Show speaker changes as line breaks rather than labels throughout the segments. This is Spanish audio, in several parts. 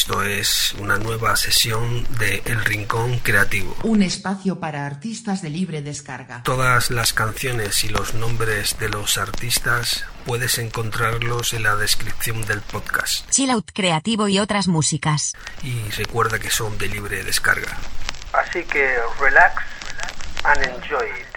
Esto es una nueva sesión de El Rincón Creativo.
Un espacio para artistas de libre descarga.
Todas las canciones y los nombres de los artistas puedes encontrarlos en la descripción del podcast.
Chill Out Creativo y otras músicas.
Y recuerda que son de libre descarga. Así que relax and enjoy it.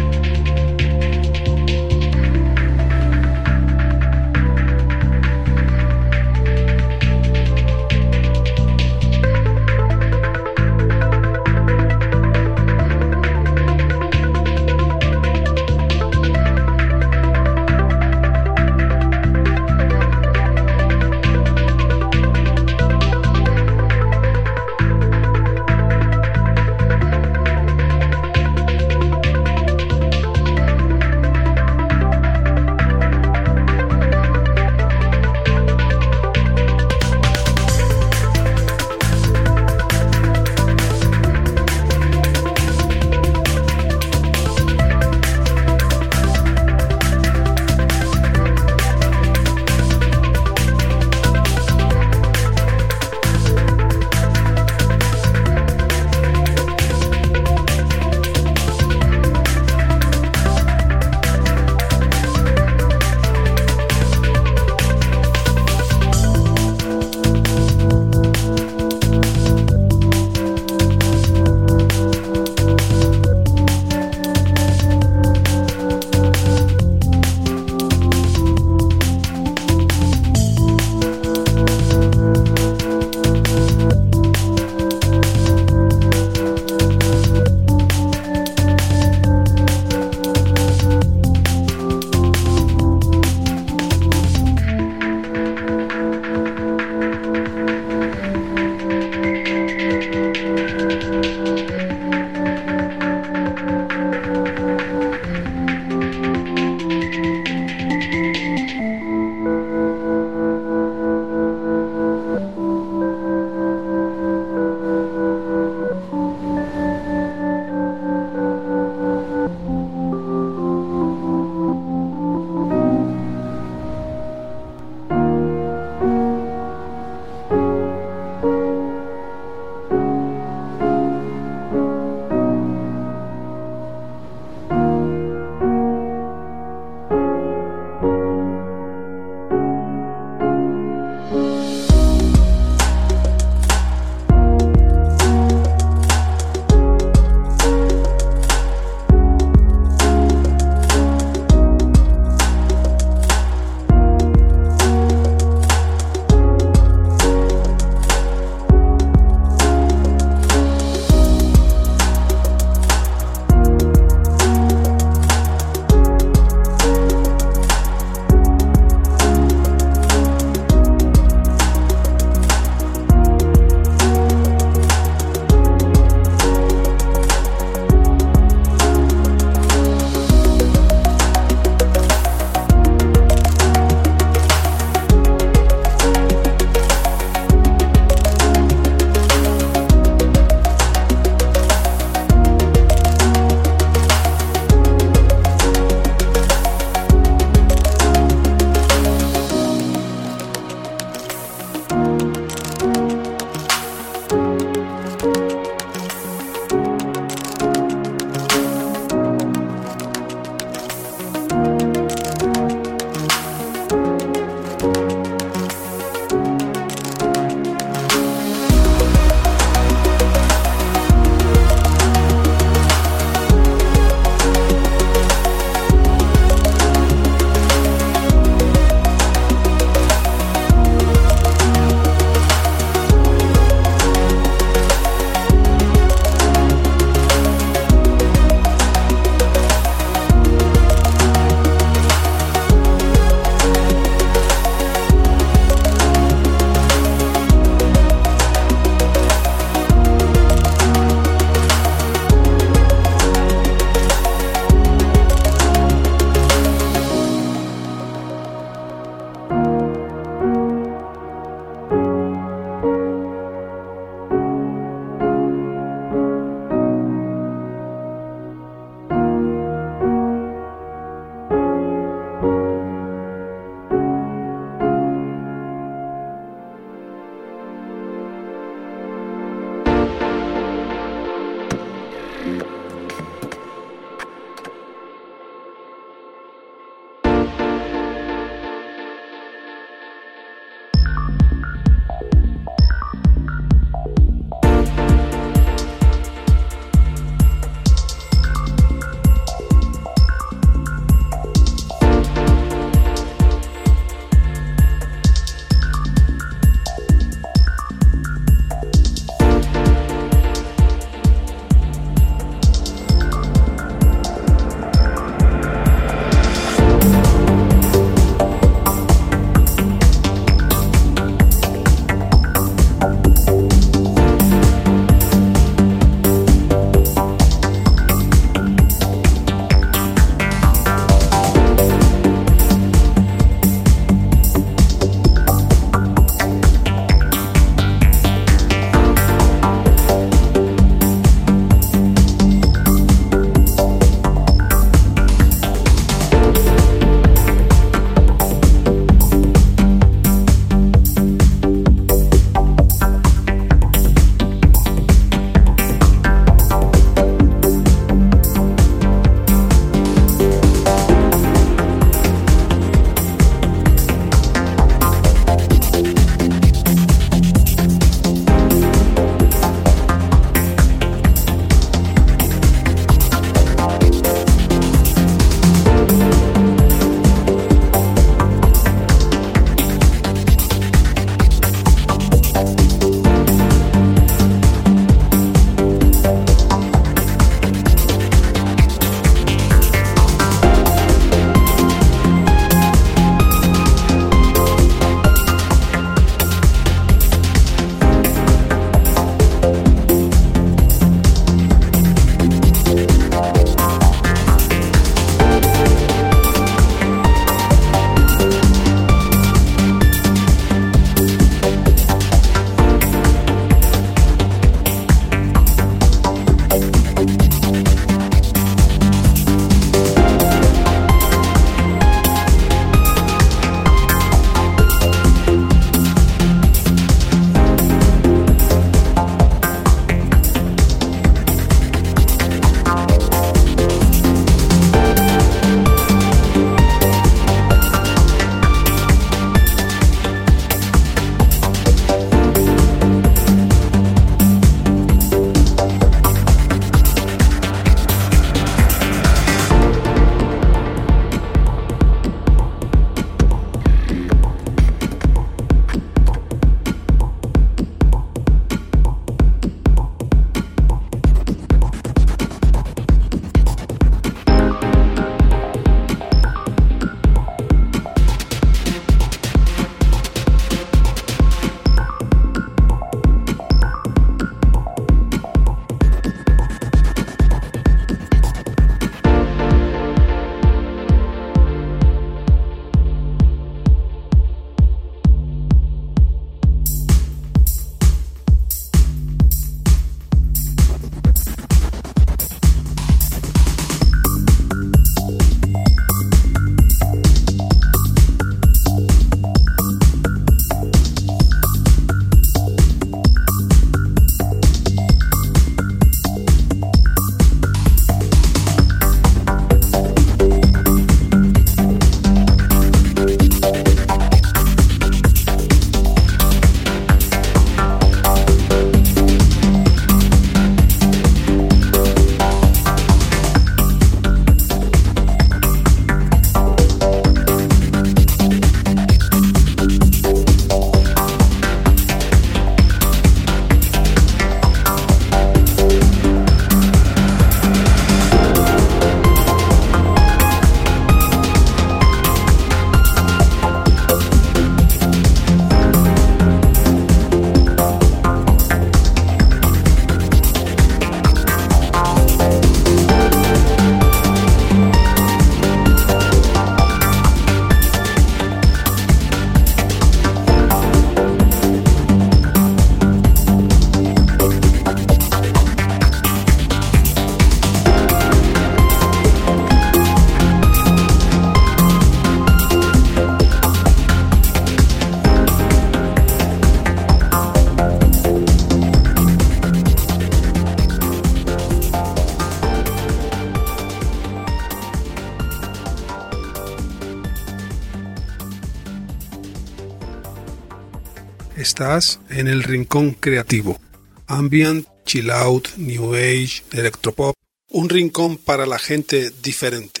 Estás en el rincón creativo. Ambient, chill out, new age, electropop. Un rincón para la gente diferente.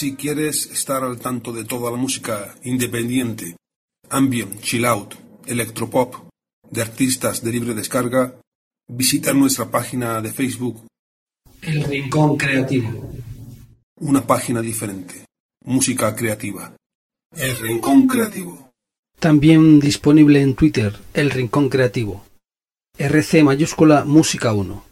Si quieres estar al tanto de toda la música independiente, ambient, chill out, electropop, de artistas de libre descarga, visita nuestra página de Facebook
El Rincón Creativo.
una página diferente. Música creativa. El Rincón Creativo.
También disponible en Twitter, El Rincón Creativo. RC mayúscula Música 1.